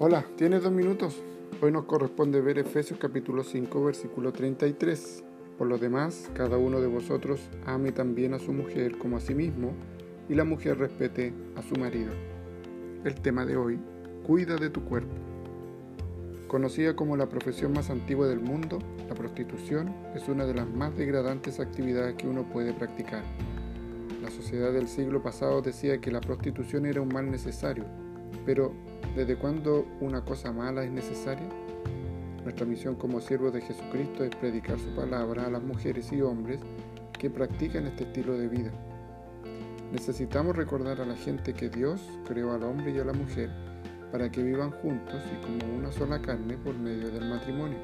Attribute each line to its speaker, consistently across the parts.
Speaker 1: Hola, ¿tienes dos minutos? Hoy nos corresponde ver Efesios capítulo 5, versículo 33. Por lo demás, cada uno de vosotros ame también a su mujer como a sí mismo, y la mujer respete a su marido. El tema de hoy, cuida de tu cuerpo. Conocida como la profesión más antigua del mundo, la prostitución es una de las más degradantes actividades que uno puede practicar. La sociedad del siglo pasado decía que la prostitución era un mal necesario, pero ¿desde cuándo una cosa mala es necesaria? Nuestra misión como siervos de Jesucristo es predicar su palabra a las mujeres y hombres que practican este estilo de vida. Necesitamos recordar a la gente que Dios creó al hombre y a la mujer para que vivan juntos y como una sola carne por medio del matrimonio.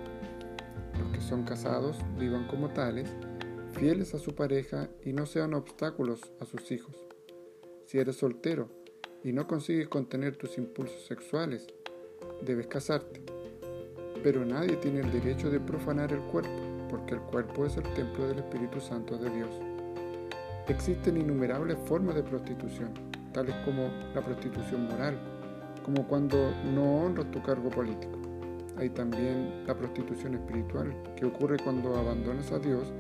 Speaker 1: Los que son casados vivan como tales, fieles a su pareja y no sean obstáculos a sus hijos. Si eres soltero, y no consigues contener tus impulsos sexuales, debes casarte. Pero nadie tiene el derecho de profanar el cuerpo, porque el cuerpo es el templo del Espíritu Santo de Dios. Existen innumerables formas de prostitución, tales como la prostitución moral, como cuando no honras tu cargo político. Hay también la prostitución espiritual, que ocurre cuando abandonas a Dios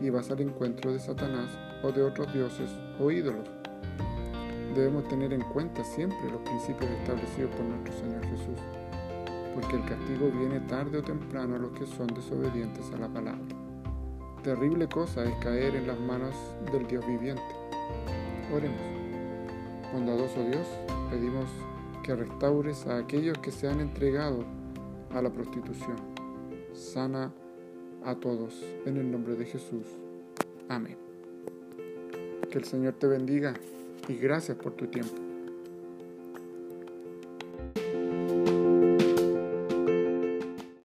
Speaker 1: y vas al encuentro de Satanás o de otros dioses o ídolos debemos tener en cuenta siempre los principios establecidos por nuestro Señor Jesús, porque el castigo viene tarde o temprano a los que son desobedientes a la palabra. Terrible cosa es caer en las manos del Dios viviente. Oremos. Bondadoso Dios, pedimos que restaures a aquellos que se han entregado a la prostitución. Sana a todos en el nombre de Jesús. Amén. Que el Señor te bendiga y gracias por tu tiempo.